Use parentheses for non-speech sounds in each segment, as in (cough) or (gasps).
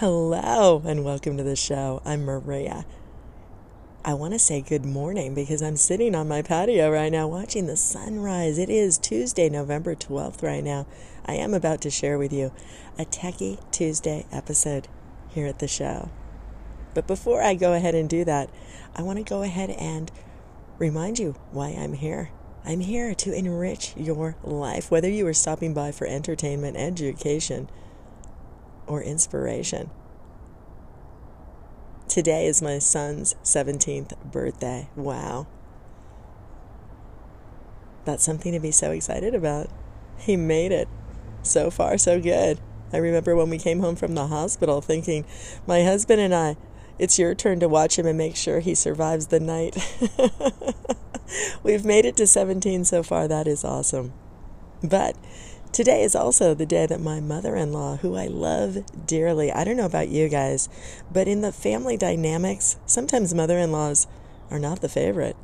Hello, and welcome to the show. I'm Maria. I want to say good morning because I'm sitting on my patio right now watching the sunrise. It is Tuesday, November 12th, right now. I am about to share with you a Techie Tuesday episode here at the show. But before I go ahead and do that, I want to go ahead and remind you why I'm here. I'm here to enrich your life, whether you are stopping by for entertainment, education, or inspiration. Today is my son's 17th birthday. Wow. That's something to be so excited about. He made it. So far, so good. I remember when we came home from the hospital thinking, my husband and I, it's your turn to watch him and make sure he survives the night. (laughs) We've made it to 17 so far. That is awesome. But Today is also the day that my mother in law, who I love dearly, I don't know about you guys, but in the family dynamics, sometimes mother in laws are not the favorite.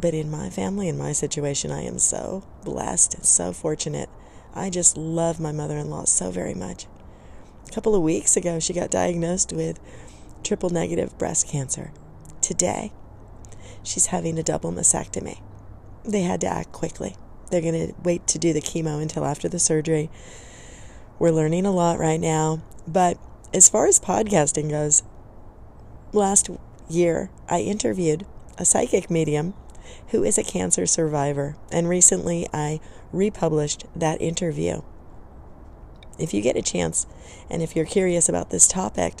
But in my family, in my situation, I am so blessed so fortunate. I just love my mother in law so very much. A couple of weeks ago, she got diagnosed with triple negative breast cancer. Today, she's having a double mastectomy. They had to act quickly. They're going to wait to do the chemo until after the surgery. We're learning a lot right now. But as far as podcasting goes, last year I interviewed a psychic medium who is a cancer survivor. And recently I republished that interview. If you get a chance, and if you're curious about this topic,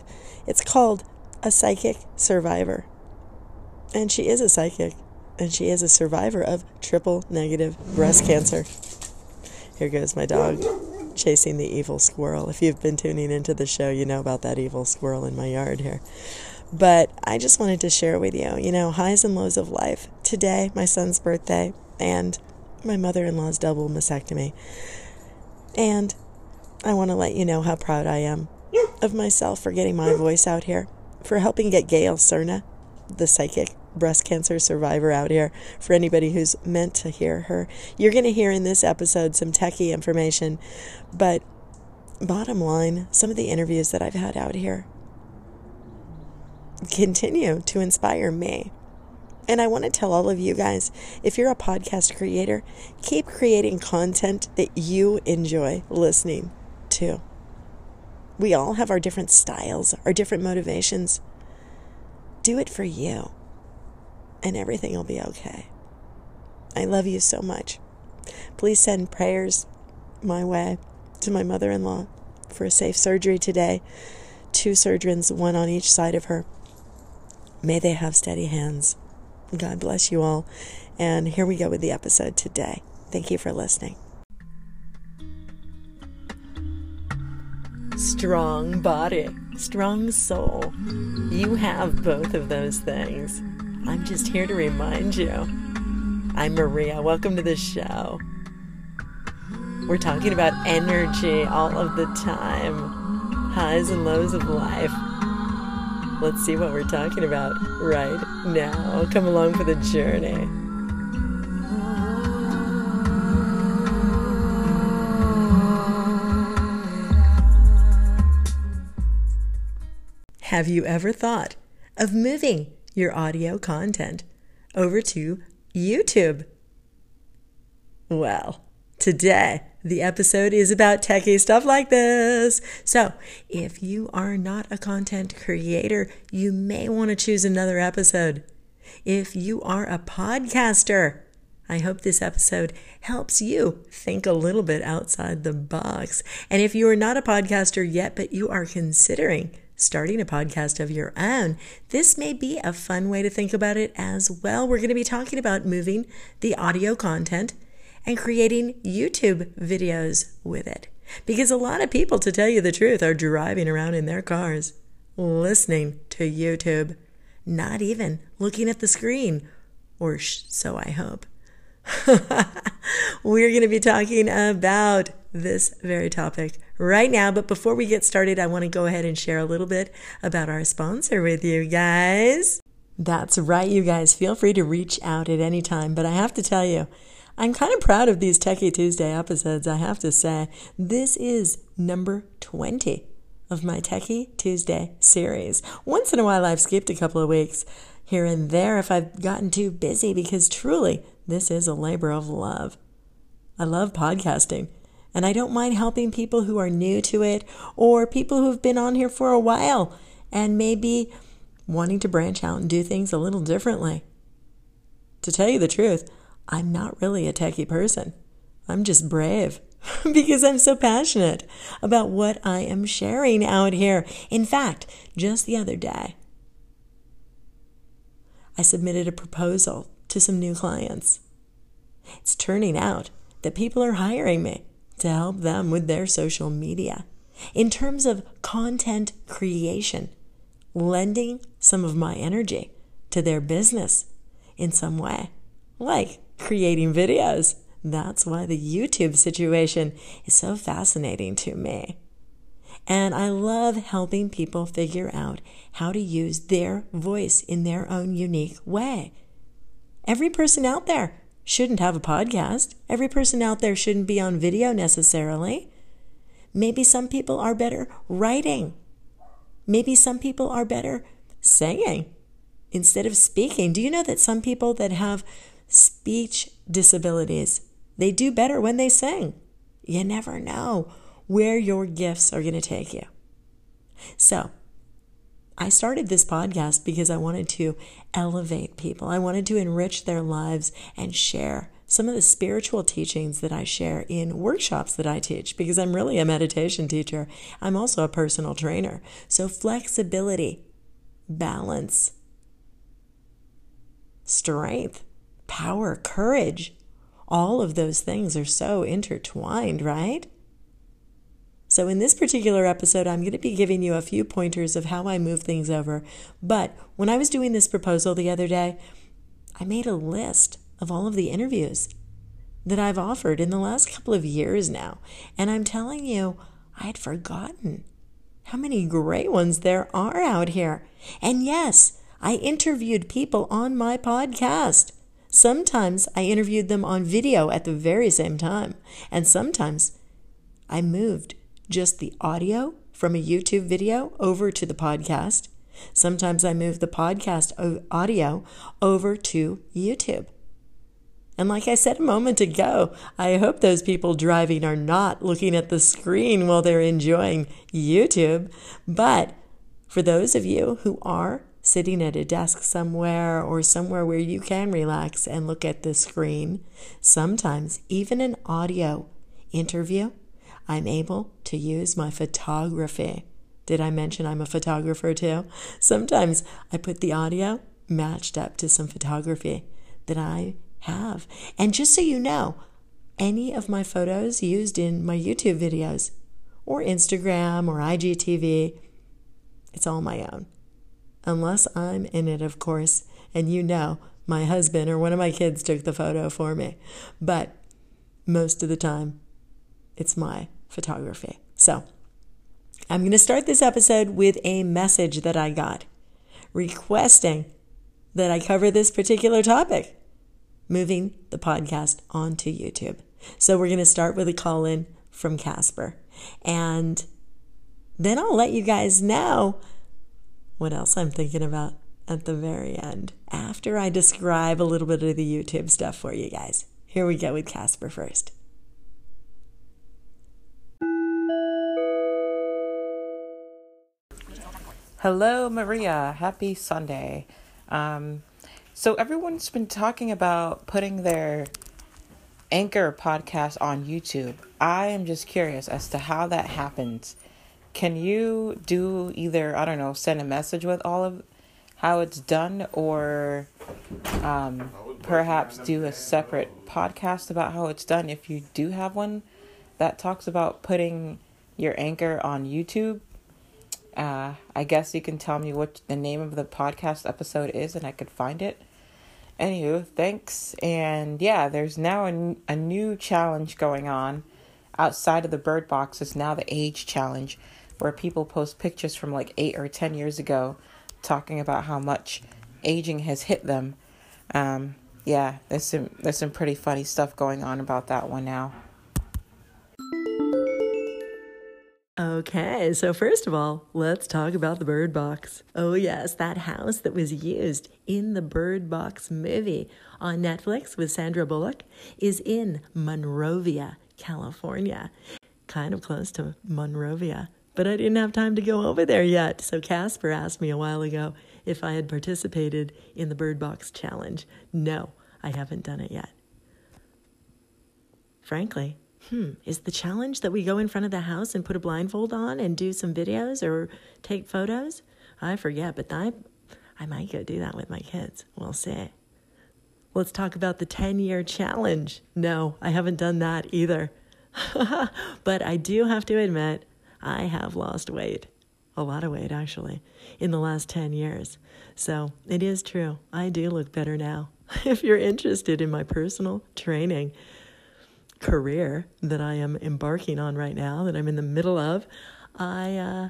it's called A Psychic Survivor. And she is a psychic and she is a survivor of triple negative breast cancer. Here goes my dog chasing the evil squirrel. If you've been tuning into the show, you know about that evil squirrel in my yard here. But I just wanted to share with you, you know, highs and lows of life. Today, my son's birthday, and my mother in law's double mastectomy. And I want to let you know how proud I am of myself for getting my voice out here, for helping get Gail Cerna, the psychic, breast cancer survivor out here for anybody who's meant to hear her. You're going to hear in this episode some techie information, but bottom line, some of the interviews that I've had out here continue to inspire me. And I want to tell all of you guys if you're a podcast creator, keep creating content that you enjoy listening to. We all have our different styles, our different motivations. Do it for you and everything will be okay. I love you so much. Please send prayers my way to my mother in law for a safe surgery today. Two surgeons, one on each side of her. May they have steady hands. God bless you all. And here we go with the episode today. Thank you for listening. Strong body, strong soul. You have both of those things. I'm just here to remind you. I'm Maria. Welcome to the show. We're talking about energy all of the time, highs and lows of life. Let's see what we're talking about right now. Come along for the journey. Have you ever thought of moving your audio content over to YouTube. Well, today the episode is about techie stuff like this. So, if you are not a content creator, you may want to choose another episode. If you are a podcaster, I hope this episode helps you think a little bit outside the box. And if you are not a podcaster yet, but you are considering starting a podcast of your own, this may be a fun way to think about it as well. We're going to be talking about moving the audio content and creating YouTube videos with it. Because a lot of people, to tell you the truth, are driving around in their cars listening to YouTube, not even looking at the screen, or sh- so I hope. (laughs) We're going to be talking about this very topic right now. But before we get started, I want to go ahead and share a little bit about our sponsor with you guys. That's right, you guys. Feel free to reach out at any time. But I have to tell you, I'm kind of proud of these Techie Tuesday episodes, I have to say. This is number 20 of my Techie Tuesday series. Once in a while, I've skipped a couple of weeks here and there if I've gotten too busy because truly, this is a labor of love. I love podcasting, and I don't mind helping people who are new to it or people who have been on here for a while and maybe wanting to branch out and do things a little differently. To tell you the truth, I'm not really a techie person. I'm just brave (laughs) because I'm so passionate about what I am sharing out here. In fact, just the other day, I submitted a proposal to some new clients. It's turning out that people are hiring me to help them with their social media in terms of content creation, lending some of my energy to their business in some way, like creating videos. That's why the YouTube situation is so fascinating to me. And I love helping people figure out how to use their voice in their own unique way. Every person out there shouldn't have a podcast. Every person out there shouldn't be on video necessarily. Maybe some people are better writing. Maybe some people are better singing instead of speaking. Do you know that some people that have speech disabilities, they do better when they sing? You never know where your gifts are going to take you. So, I started this podcast because I wanted to elevate people. I wanted to enrich their lives and share some of the spiritual teachings that I share in workshops that I teach because I'm really a meditation teacher. I'm also a personal trainer. So, flexibility, balance, strength, power, courage, all of those things are so intertwined, right? So, in this particular episode, I'm going to be giving you a few pointers of how I move things over. But when I was doing this proposal the other day, I made a list of all of the interviews that I've offered in the last couple of years now. And I'm telling you, I'd forgotten how many great ones there are out here. And yes, I interviewed people on my podcast. Sometimes I interviewed them on video at the very same time, and sometimes I moved just the audio from a YouTube video over to the podcast. Sometimes I move the podcast audio over to YouTube. And like I said a moment ago, I hope those people driving are not looking at the screen while they're enjoying YouTube. But for those of you who are sitting at a desk somewhere or somewhere where you can relax and look at the screen, sometimes even an audio interview I'm able to use my photography. Did I mention I'm a photographer too? Sometimes I put the audio matched up to some photography that I have. And just so you know, any of my photos used in my YouTube videos or Instagram or IGTV, it's all my own. Unless I'm in it, of course, and you know my husband or one of my kids took the photo for me. But most of the time, it's my photography. So, I'm going to start this episode with a message that I got requesting that I cover this particular topic, moving the podcast onto YouTube. So, we're going to start with a call in from Caspher. And then I'll let you guys know what else I'm thinking about at the very end after I describe a little bit of the YouTube stuff for you guys. Here we go with Caspher first. Hello, Maria. Happy Sunday. Um, so, everyone's been talking about putting their Anchor podcast on YouTube. I am just curious as to how that happens. Can you do either, I don't know, send a message with all of how it's done or um, perhaps do a separate podcast about how it's done if you do have one that talks about putting your anchor on YouTube? Uh, I guess you can tell me what the name of the podcast episode is and I could find it. Anywho, thanks. And yeah, there's now a, a new challenge going on outside of the bird box. It's now the age challenge where people post pictures from like eight or ten years ago talking about how much aging has hit them. Um, yeah, there's some there's some pretty funny stuff going on about that one now. Okay, so first of all, let's talk about the Bird Box. Oh, yes, that house that was used in the Bird Box movie on Netflix with Sandra Bullock is in Monrovia, California. Kind of close to Monrovia, but I didn't have time to go over there yet. So Caspher asked me a while ago if I had participated in the Bird Box Challenge. No, I haven't done it yet. Frankly, hmm, is the challenge that we go in front of the house and put a blindfold on and do some videos or take photos? I forget, but I, I might go do that with my kids. We'll see. Let's talk about the 10 year challenge. No, I haven't done that either. (laughs) but I do have to admit, I have lost weight. A lot of weight, actually, in the last 10 years. So it is true. I do look better now. (laughs) if you're interested in my personal training, career that I am embarking on right now, that I'm in the middle of, I uh,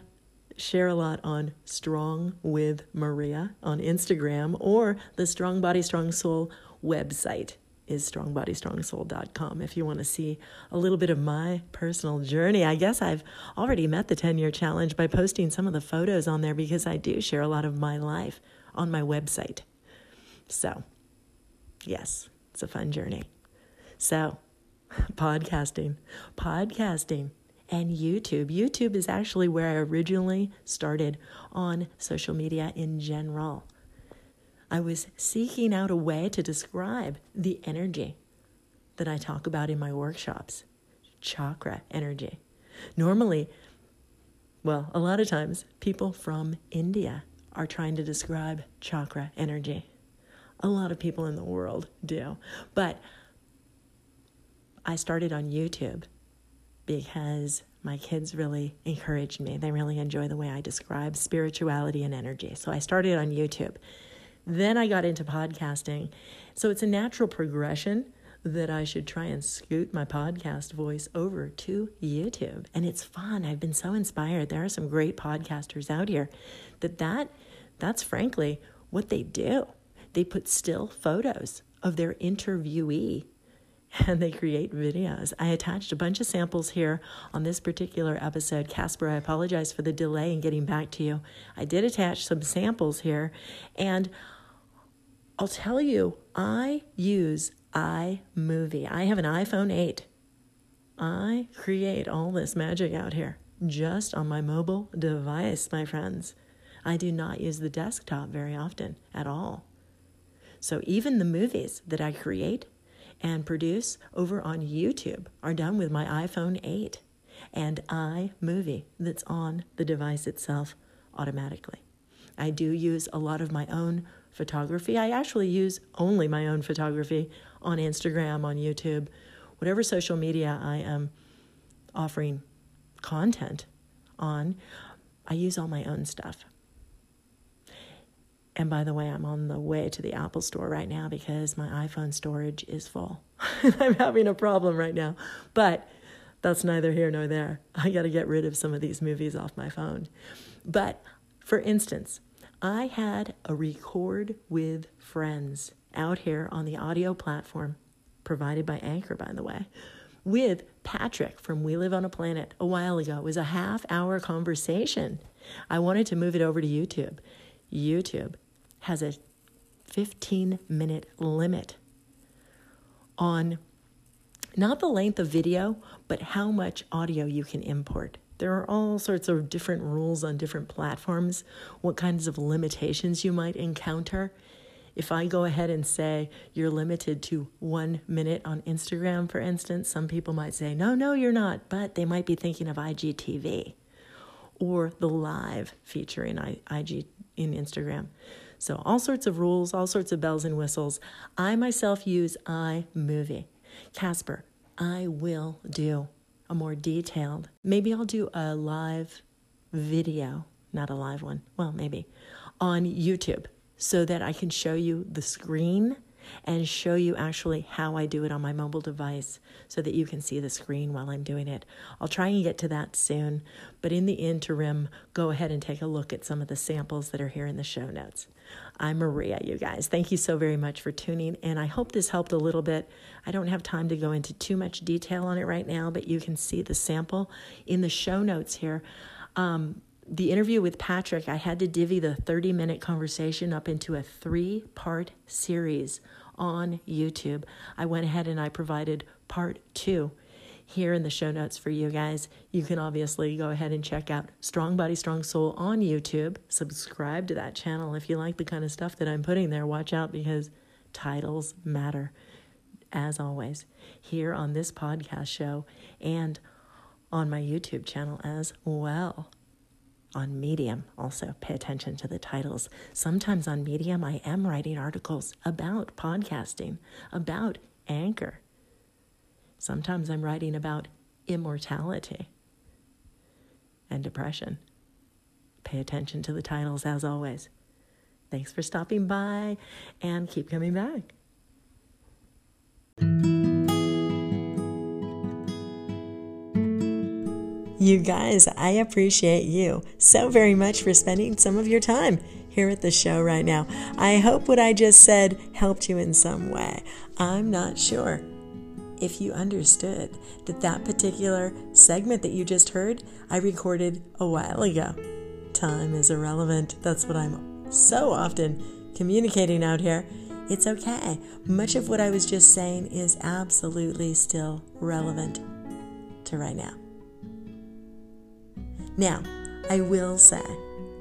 share a lot on Strong with Maria on Instagram or the Strong Body Strong Soul website is strongbodystrongsoul.com if you want to see a little bit of my personal journey. I guess I've already met the 10 year challenge by posting some of the photos on there because I do share a lot of my life on my website. So, yes, it's a fun journey. So, (laughs) podcasting, podcasting, and YouTube. YouTube is actually where I originally started on social media in general. I was seeking out a way to describe the energy that I talk about in my workshops chakra energy. Normally, well, a lot of times, people from India are trying to describe chakra energy. A lot of people in the world do. But I started on YouTube because my kids really encouraged me. They really enjoy the way I describe spirituality and energy. So I started on YouTube. Then I got into podcasting. So it's a natural progression that I should try and scoot my podcast voice over to YouTube. And it's fun. I've been so inspired. There are some great podcasters out here that that that's frankly what they do. They put still photos of their interviewee (laughs) and they create videos. I attached a bunch of samples here on this particular episode. Caspher, I apologize for the delay in getting back to you. I did attach some samples here, and I'll tell you, I use iMovie. I have an iPhone 8. I create all this magic out here just on my mobile device, my friends. I do not use the desktop very often at all. So even the movies that I create and produce over on YouTube are done with my iPhone 8 and iMovie that's on the device itself automatically. I do use a lot of my own photography. I actually use only my own photography on Instagram, on YouTube, whatever social media I am offering content on. I use all my own stuff. And by the way, I'm on the way to the Apple store right now because my iPhone storage is full. (laughs) I'm having a problem right now. But that's neither here nor there. I got to get rid of some of these movies off my phone. But for instance, I had a record with friends out here on the audio platform provided by Anchor, by the way, with Patrick from We Live on a Planet a while ago. It was a half hour conversation. I wanted to move it over to YouTube. YouTube has a 15 minute limit on not the length of video, but how much audio you can import. There are all sorts of different rules on different platforms, what kinds of limitations you might encounter. If I go ahead and say you're limited to one minute on Instagram, for instance, some people might say, no, no, you're not, but they might be thinking of IGTV or the live feature in IG in Instagram. So, all sorts of rules, all sorts of bells and whistles. I myself use iMovie. Caspher, I will do a more detailed, maybe I'll do a live video, not a live one, well, maybe, on YouTube so that I can show you the screen and show you actually how I do it on my mobile device so that you can see the screen while I'm doing it. I'll try and get to that soon, but in the interim, go ahead and take a look at some of the samples that are here in the show notes. I'm Maria, you guys. Thank you so very much for tuning and I hope this helped a little bit. I don't have time to go into too much detail on it right now, but you can see the sample in the show notes here. Um, the interview with Patrick, I had to divvy the 30 minute conversation up into a three part series on YouTube. I went ahead and I provided part two here in the show notes for you guys. You can obviously go ahead and check out Strong Body, Strong Soul on YouTube. Subscribe to that channel if you like the kind of stuff that I'm putting there. Watch out because titles matter, as always, here on this podcast show and on my YouTube channel as well on Medium. Also, pay attention to the titles. Sometimes on Medium, I am writing articles about podcasting, about Anchor. Sometimes I'm writing about immortality and depression. Pay attention to the titles as always. Thanks for stopping by and keep coming back. You guys, I appreciate you so very much for spending some of your time here at the show right now. I hope what I just said helped you in some way. I'm not sure if you understood that that particular segment that you just heard, I recorded a while ago. Time is irrelevant. That's what I'm so often communicating out here. It's okay. Much of what I was just saying is absolutely still relevant to right now. Now, I will say,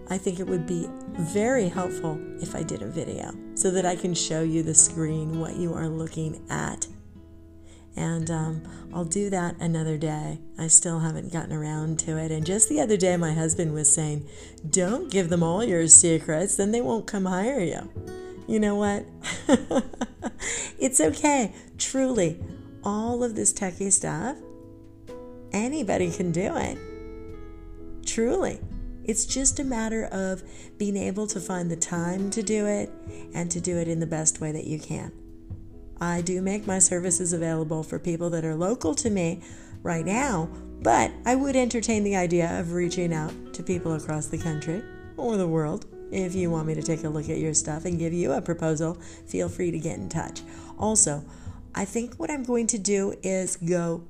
I think it would be very helpful if I did a video so that I can show you the screen, what you are looking at. And um, I'll do that another day. I still haven't gotten around to it. And just the other day, my husband was saying, Don't give them all your secrets, then they won't come hire you. You know what? (laughs) it's okay. Truly, all of this techie stuff, anybody can do it. Truly. It's just a matter of being able to find the time to do it and to do it in the best way that you can. I do make my services available for people that are local to me right now, but I would entertain the idea of reaching out to people across the country or the world. If you want me to take a look at your stuff and give you a proposal, feel free to get in touch. Also, I think what I'm going to do is go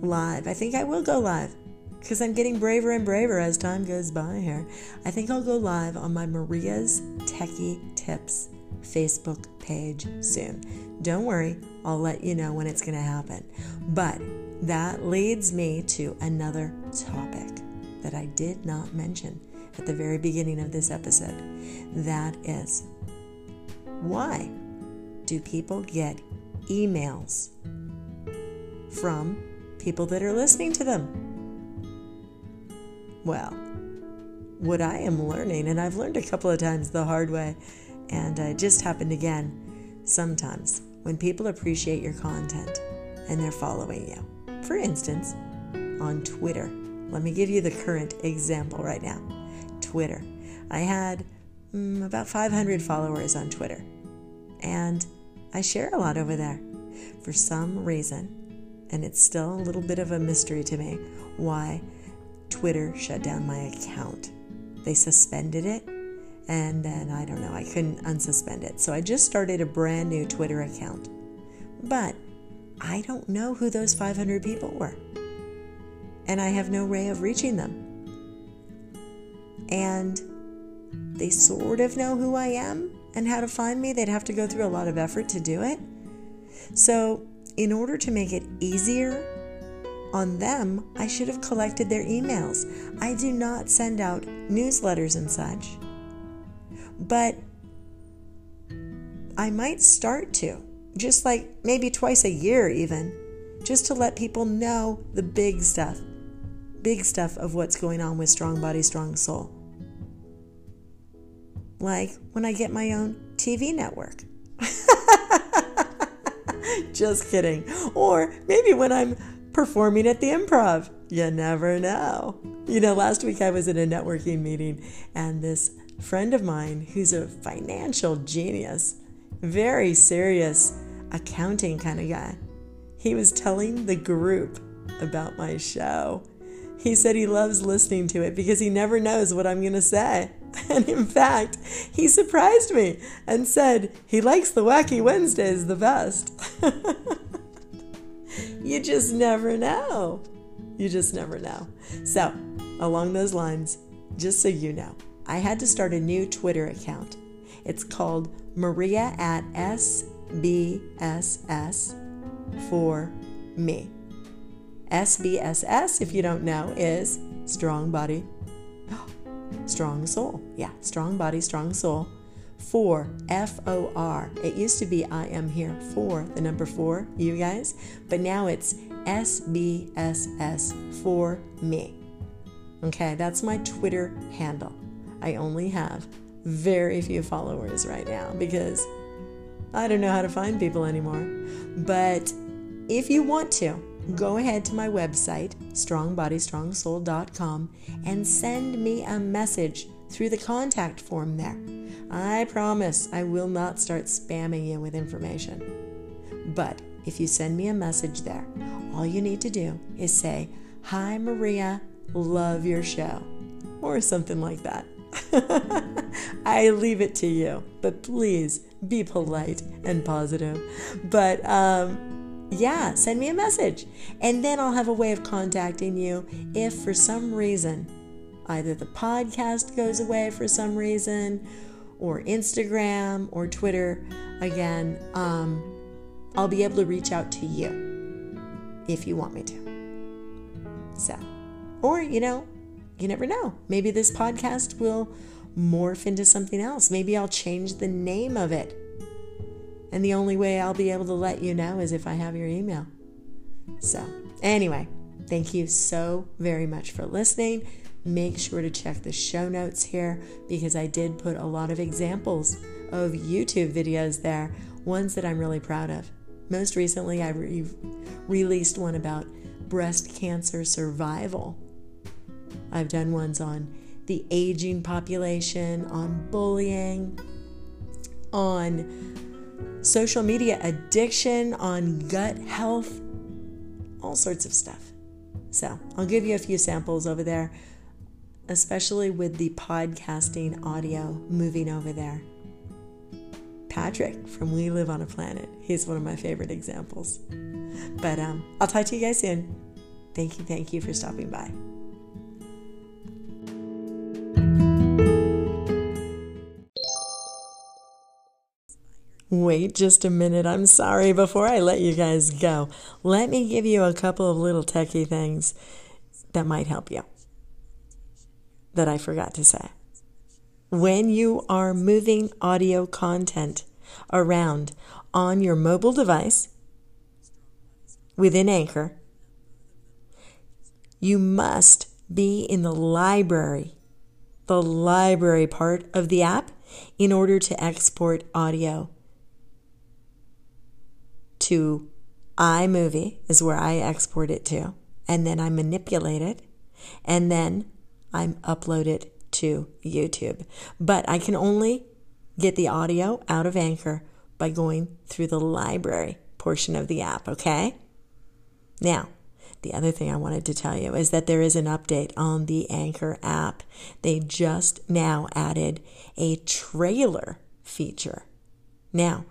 live. I think I will go live because I'm getting braver and braver as time goes by here. I think I'll go live on my Maria's Techie Tips Facebook page soon. Don't worry, I'll let you know when it's going to happen. But that leads me to another topic that I did not mention at the very beginning of this episode. That is why do people get emails from people that are listening to them? Well, what I am learning, and I've learned a couple of times the hard way, and it just happened again sometimes when people appreciate your content and they're following you. For instance, on Twitter. Let me give you the current example right now. Twitter. I had mm, about 500 followers on Twitter, and I share a lot over there. For some reason, and it's still a little bit of a mystery to me why Twitter shut down my account. They suspended it, and then I don't know, I couldn't unsuspend it. So I just started a brand new Twitter account. But I don't know who those 500 people were. And I have no way of reaching them. And they sort of know who I am and how to find me. They'd have to go through a lot of effort to do it. So, in order to make it easier on them, I should have collected their emails. I do not send out newsletters and such. But I might start to, just like maybe twice a year, even, just to let people know the big stuff, big stuff of what's going on with Strong Body, Strong Soul. Like when I get my own TV network. (laughs) just kidding. Or maybe when I'm performing at the improv. You never know. You know, last week I was at a networking meeting and this friend of mine who's a financial genius, very serious accounting kind of guy. He was telling the group about my show. He said he loves listening to it because he never knows what I'm going to say. (laughs) And in fact, he surprised me and said he likes the Wacky Wednesdays the best. (laughs) you just never know. You just never know. So, along those lines, just so you know, I had to start a new Twitter account. It's called Maria at SBSS for me. SBSS, if you don't know, is strong body, (gasps) strong soul. Yeah, strong body, strong soul. For F O R. It used to be I am here for the number four, you guys, but now it's SBSS for me. Okay, that's my Twitter handle. I only have very few followers right now because I don't know how to find people anymore. But if you want to, go ahead to my website, strongbodystrongsoul.com, and send me a message through the contact form there. I promise I will not start spamming you with information. But if you send me a message there, all you need to do is say, Hi, Maria, love your show, or something like that. (laughs) I leave it to you, but please be polite and positive. But, um, yeah, send me a message. And then I'll have a way of contacting you if for some reason either the podcast goes away for some reason or Instagram or Twitter again. Um, I'll be able to reach out to you if you want me to. So, or, you know, you never know. Maybe this podcast will morph into something else. Maybe I'll change the name of it and the only way I'll be able to let you know is if I have your email. So, anyway, thank you so very much for listening. Make sure to check the show notes here because I did put a lot of examples of YouTube videos there, ones that I'm really proud of. Most recently, I re- released one about breast cancer survival. I've done ones on the aging population, on bullying, on social media addiction, on gut health, all sorts of stuff. So I'll give you a few samples over there, especially with the podcasting audio moving over there. Patrick from We Live on a Planet, he's one of my favorite examples. But um, I'll talk to you guys soon. Thank you, thank you for stopping by. Wait just a minute. I'm sorry. Before I let you guys go, let me give you a couple of little techie things that might help you that I forgot to say. When you are moving audio content around on your mobile device within Anchor, you must be in the library, the library part of the app, in order to export audio to iMovie, is where I export it to, and then I manipulate it, and then I upload it to YouTube. But I can only get the audio out of Anchor by going through the library portion of the app, okay? Now, the other thing I wanted to tell you is that there is an update on the Anchor app. They just now added a trailer feature. Now,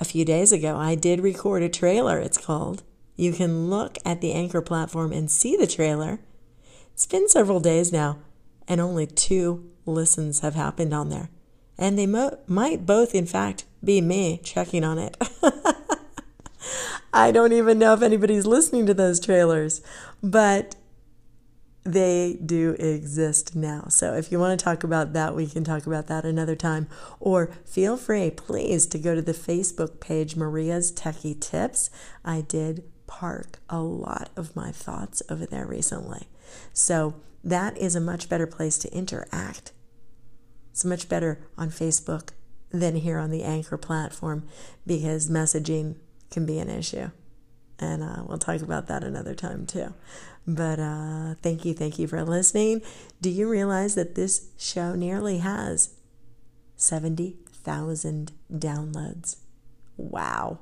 a few days ago, I did record a trailer, it's called. You can look at the Anchor platform and see the trailer. It's been several days now, and only two listens have happened on there. And they mo- might both, in fact, be me checking on it. (laughs) I don't even know if anybody's listening to those trailers, but they do exist now. So if you want to talk about that, we can talk about that another time. Or feel free, please, to go to the Facebook page Maria's Techie Tips. I did park a lot of my thoughts over there recently. So that is a much better place to interact. It's much better on Facebook than here on the Anchor platform because messaging can be an issue. And uh, we'll talk about that another time too. But uh, thank you, thank you for listening. Do you realize that this show nearly has 70,000 downloads? Wow.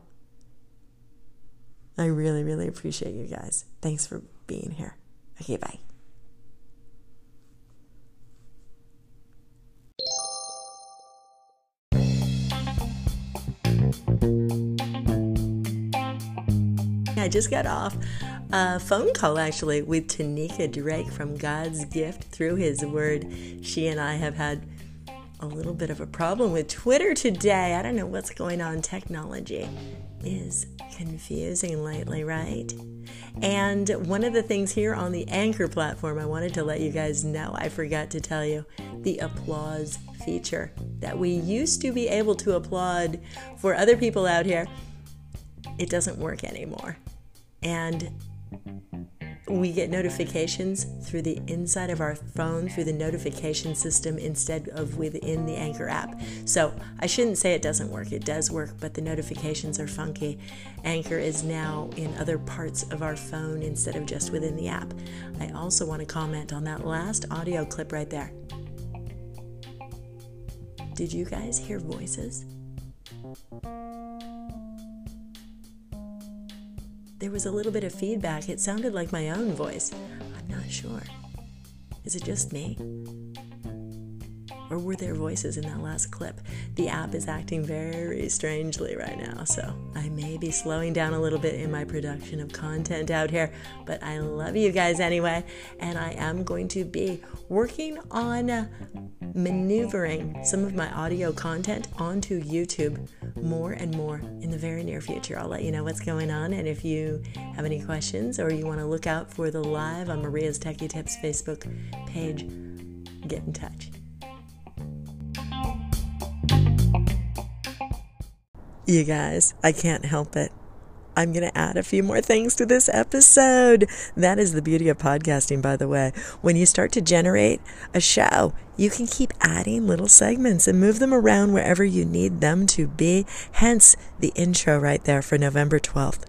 I really, really appreciate you guys. Thanks for being here. Okay, bye. I just got off a phone call actually with Tanika Drake from God's Gift through His Word. She and I have had a little bit of a problem with Twitter today. I don't know what's going on. Technology is confusing lately, right? And one of the things here on the Anchor platform, I wanted to let you guys know, I forgot to tell you, the applause feature that we used to be able to applaud for other people out here, it doesn't work anymore. And we get notifications through the inside of our phone through the notification system instead of within the Anchor app. So I shouldn't say it doesn't work. It does work, but the notifications are funky. Anchor is now in other parts of our phone instead of just within the app. I also want to comment on that last audio clip right there. Did you guys hear voices? There was a little bit of feedback. It sounded like my own voice. I'm not sure. Is it just me? Or were there voices in that last clip? The app is acting very strangely right now, so I may be slowing down a little bit in my production of content out here, but I love you guys anyway, and I am going to be working on maneuvering some of my audio content onto YouTube more and more in the very near future. I'll let you know what's going on, and if you have any questions or you want to look out for the live on Maria's Techie Tips Facebook page, get in touch. You guys, I can't help it. I'm going to add a few more things to this episode. That is the beauty of podcasting, by the way. When you start to generate a show, you can keep adding little segments and move them around wherever you need them to be. Hence the intro right there for November 12th.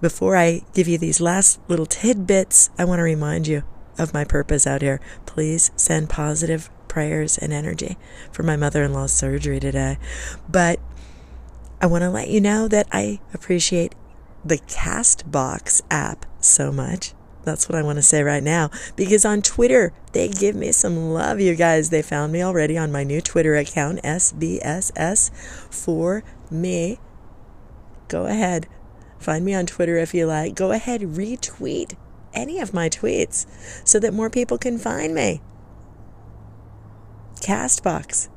Before I give you these last little tidbits, I want to remind you of my purpose out here. Please send positive prayers and energy for my mother in law's surgery today. But I want to let you know that I appreciate the Castbox app so much. That's what I want to say right now. Because on Twitter, they give me some love, you guys. They found me already on my new Twitter account, SBSS for me. Go ahead. Find me on Twitter if you like. Go ahead, retweet any of my tweets so that more people can find me. Castbox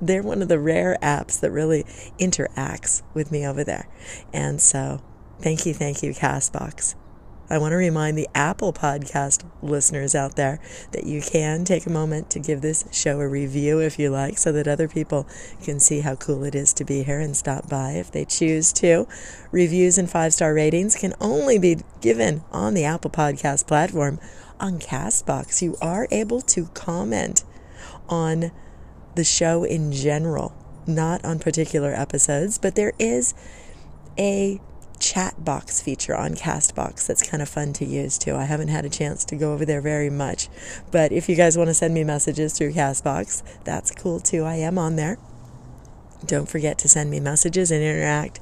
they're one of the rare apps that really interacts with me over there. And so, thank you, thank you, Castbox. I want to remind the Apple Podcast listeners out there that you can take a moment to give this show a review if you like, so that other people can see how cool it is to be here and stop by if they choose to. Reviews and five star ratings can only be given on the Apple Podcast platform. On Castbox, you are able to comment on the show in general, not on particular episodes, but there is a chat box feature on Castbox that's kind of fun to use too. I haven't had a chance to go over there very much, but if you guys want to send me messages through Castbox, that's cool too. I am on there. Don't forget to send me messages and interact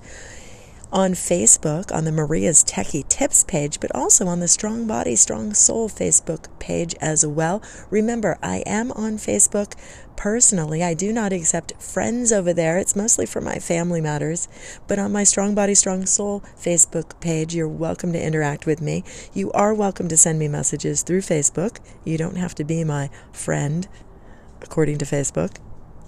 on Facebook on the Maria's Techie Tips page, but also on the Strong Body, Strong Soul Facebook page as well. Remember, I am on Facebook personally. I do not accept friends over there. It's mostly for my family matters. But on my Strong Body, Strong Soul Facebook page, you're welcome to interact with me. You are welcome to send me messages through Facebook. You don't have to be my friend, according to Facebook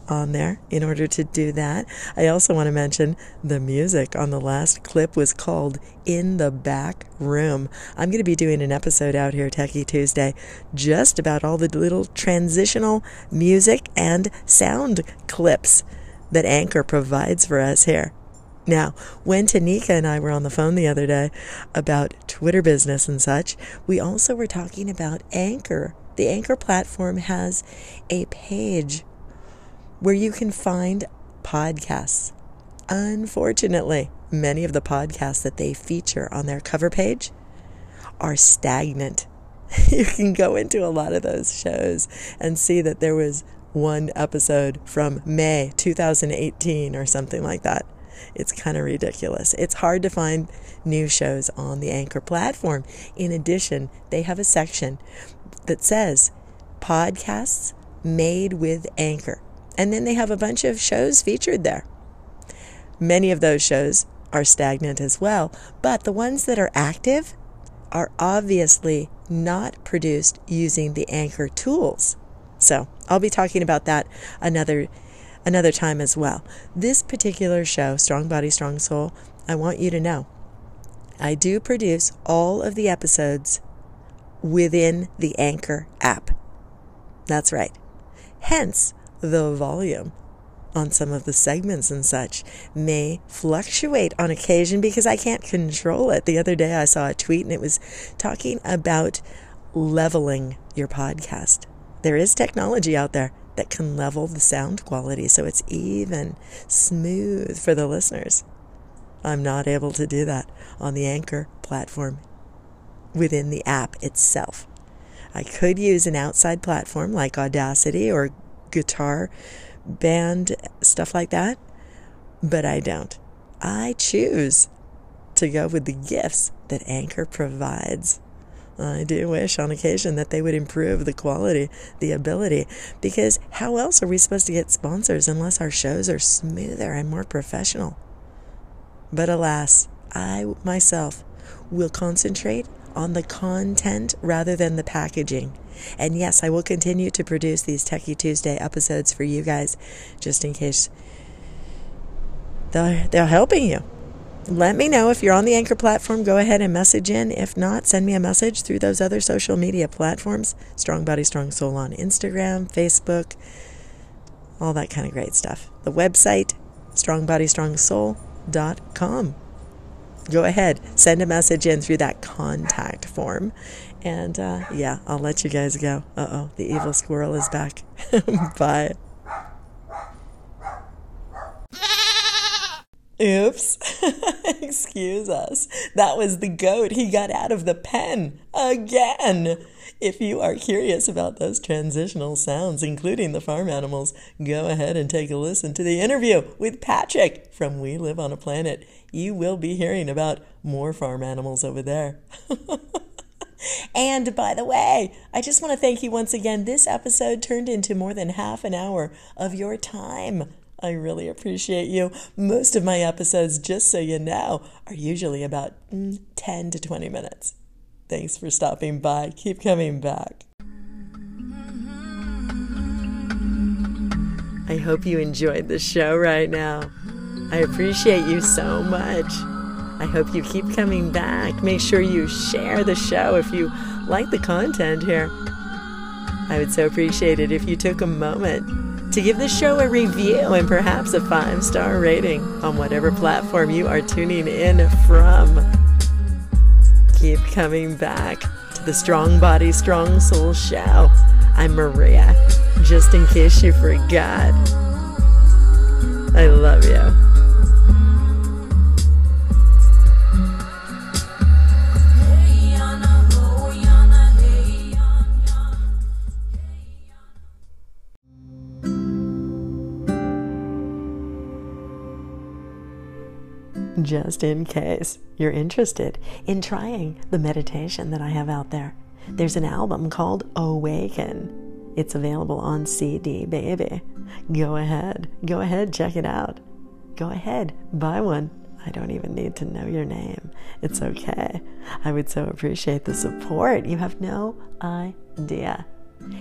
on there in order to do that. I also want to mention the music on the last clip was called In the Back Room. I'm going to be doing an episode out here, Techie Tuesday, just about all the little transitional music and sound clips that Anchor provides for us here. Now, when Tanika and I were on the phone the other day about Twitter business and such, we also were talking about Anchor. The Anchor platform has a page where you can find podcasts. Unfortunately, many of the podcasts that they feature on their cover page are stagnant. (laughs) you can go into a lot of those shows and see that there was one episode from May 2018 or something like that. It's kind of ridiculous. It's hard to find new shows on the Anchor platform. In addition, they have a section that says podcasts made with Anchor. And then they have a bunch of shows featured there. Many of those shows are stagnant as well, but the ones that are active are obviously not produced using the Anchor tools. So I'll be talking about that another another time as well. This particular show, Strong Body, Strong Soul, I want you to know I do produce all of the episodes within the Anchor app. That's right. Hence the volume on some of the segments and such may fluctuate on occasion because I can't control it. The other day I saw a tweet and it was talking about leveling your podcast. There is technology out there that can level the sound quality so it's even smooth for the listeners. I'm not able to do that on the Anchor platform within the app itself. I could use an outside platform like Audacity or Guitar band, stuff like that, but I don't. I choose to go with the gifts that Anchor provides. I do wish on occasion that they would improve the quality, the ability, because how else are we supposed to get sponsors unless our shows are smoother and more professional? But alas, I myself will concentrate on the content rather than the packaging. And yes, I will continue to produce these Techie Tuesday episodes for you guys just in case they're, they're helping you. Let me know if you're on the Anchor platform. Go ahead and message in. If not, send me a message through those other social media platforms Strong Body, Strong Soul on Instagram, Facebook, all that kind of great stuff. The website, strongbodystrongsoul.com. Go ahead, send a message in through that contact form. And uh, yeah, I'll let you guys go. Uh oh, the evil squirrel is back. (laughs) Bye. Oops. (laughs) Excuse us. That was the goat. He got out of the pen again. If you are curious about those transitional sounds, including the farm animals, go ahead and take a listen to the interview with Patrick from We Live on a Planet. You will be hearing about more farm animals over there. (laughs) And by the way, I just want to thank you once again. This episode turned into more than half an hour of your time. I really appreciate you. Most of my episodes, just so you know, are usually about mm, 10 to 20 minutes. Thanks for stopping by. Keep coming back. I hope you enjoyed the show right now. I appreciate you so much. I hope you keep coming back. Make sure you share the show if you like the content here. I would so appreciate it if you took a moment to give the show a review and perhaps a five star rating on whatever platform you are tuning in from. Keep coming back to the Strong Body, Strong Soul show. I'm Maria, just in case you forgot. I love you. Just in case you're interested in trying the meditation that I have out there. There's an album called Awaken. It's available on CD Baby. Go ahead. Go ahead, check it out. Go ahead, buy one. I don't even need to know your name. It's okay. I would so appreciate the support. You have no idea.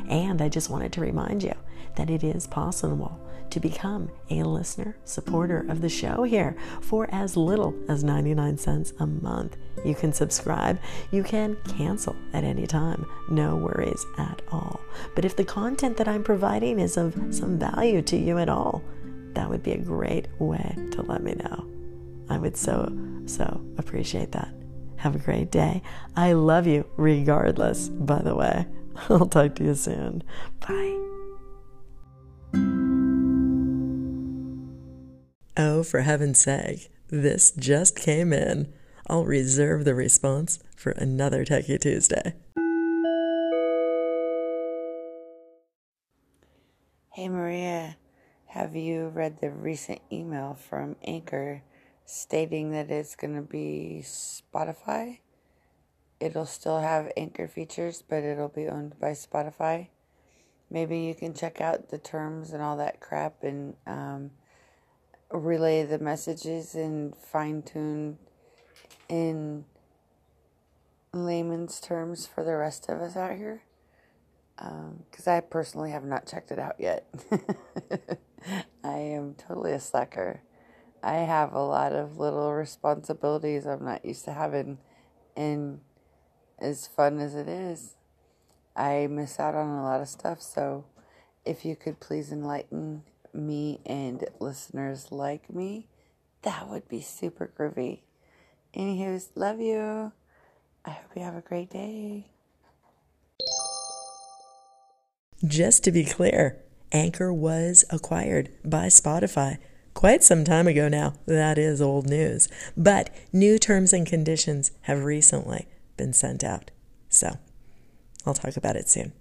And I just wanted to remind you that it is possible to become a listener supporter of the show here for as little as 99 cents a month. You can subscribe, you can cancel at any time, no worries at all. But if the content that I'm providing is of some value to you at all, that would be a great way to let me know. I would so, so appreciate that. Have a great day. I love you regardless, by the way. (laughs) I'll talk to you soon. Bye. Oh, for heaven's sake, this just came in. I'll reserve the response for another Techie Tuesday. Hey Maria, have you read the recent email from Anchor stating that it's going to be Spotify. It'll still have Anchor features, but it'll be owned by Spotify. Maybe you can check out the terms and all that crap and um, relay the messages and fine tune in layman's terms for the rest of us out here. Because um, I personally have not checked it out yet. (laughs) I am totally a slacker. I have a lot of little responsibilities I'm not used to having, and as fun as it is, I miss out on a lot of stuff. So, if you could please enlighten me and listeners like me, that would be super groovy. Anywho's, love you. I hope you have a great day. Just to be clear, Anchor was acquired by Spotify quite some time ago now. That is old news. But new terms and conditions have recently been sent out. So I'll talk about it soon.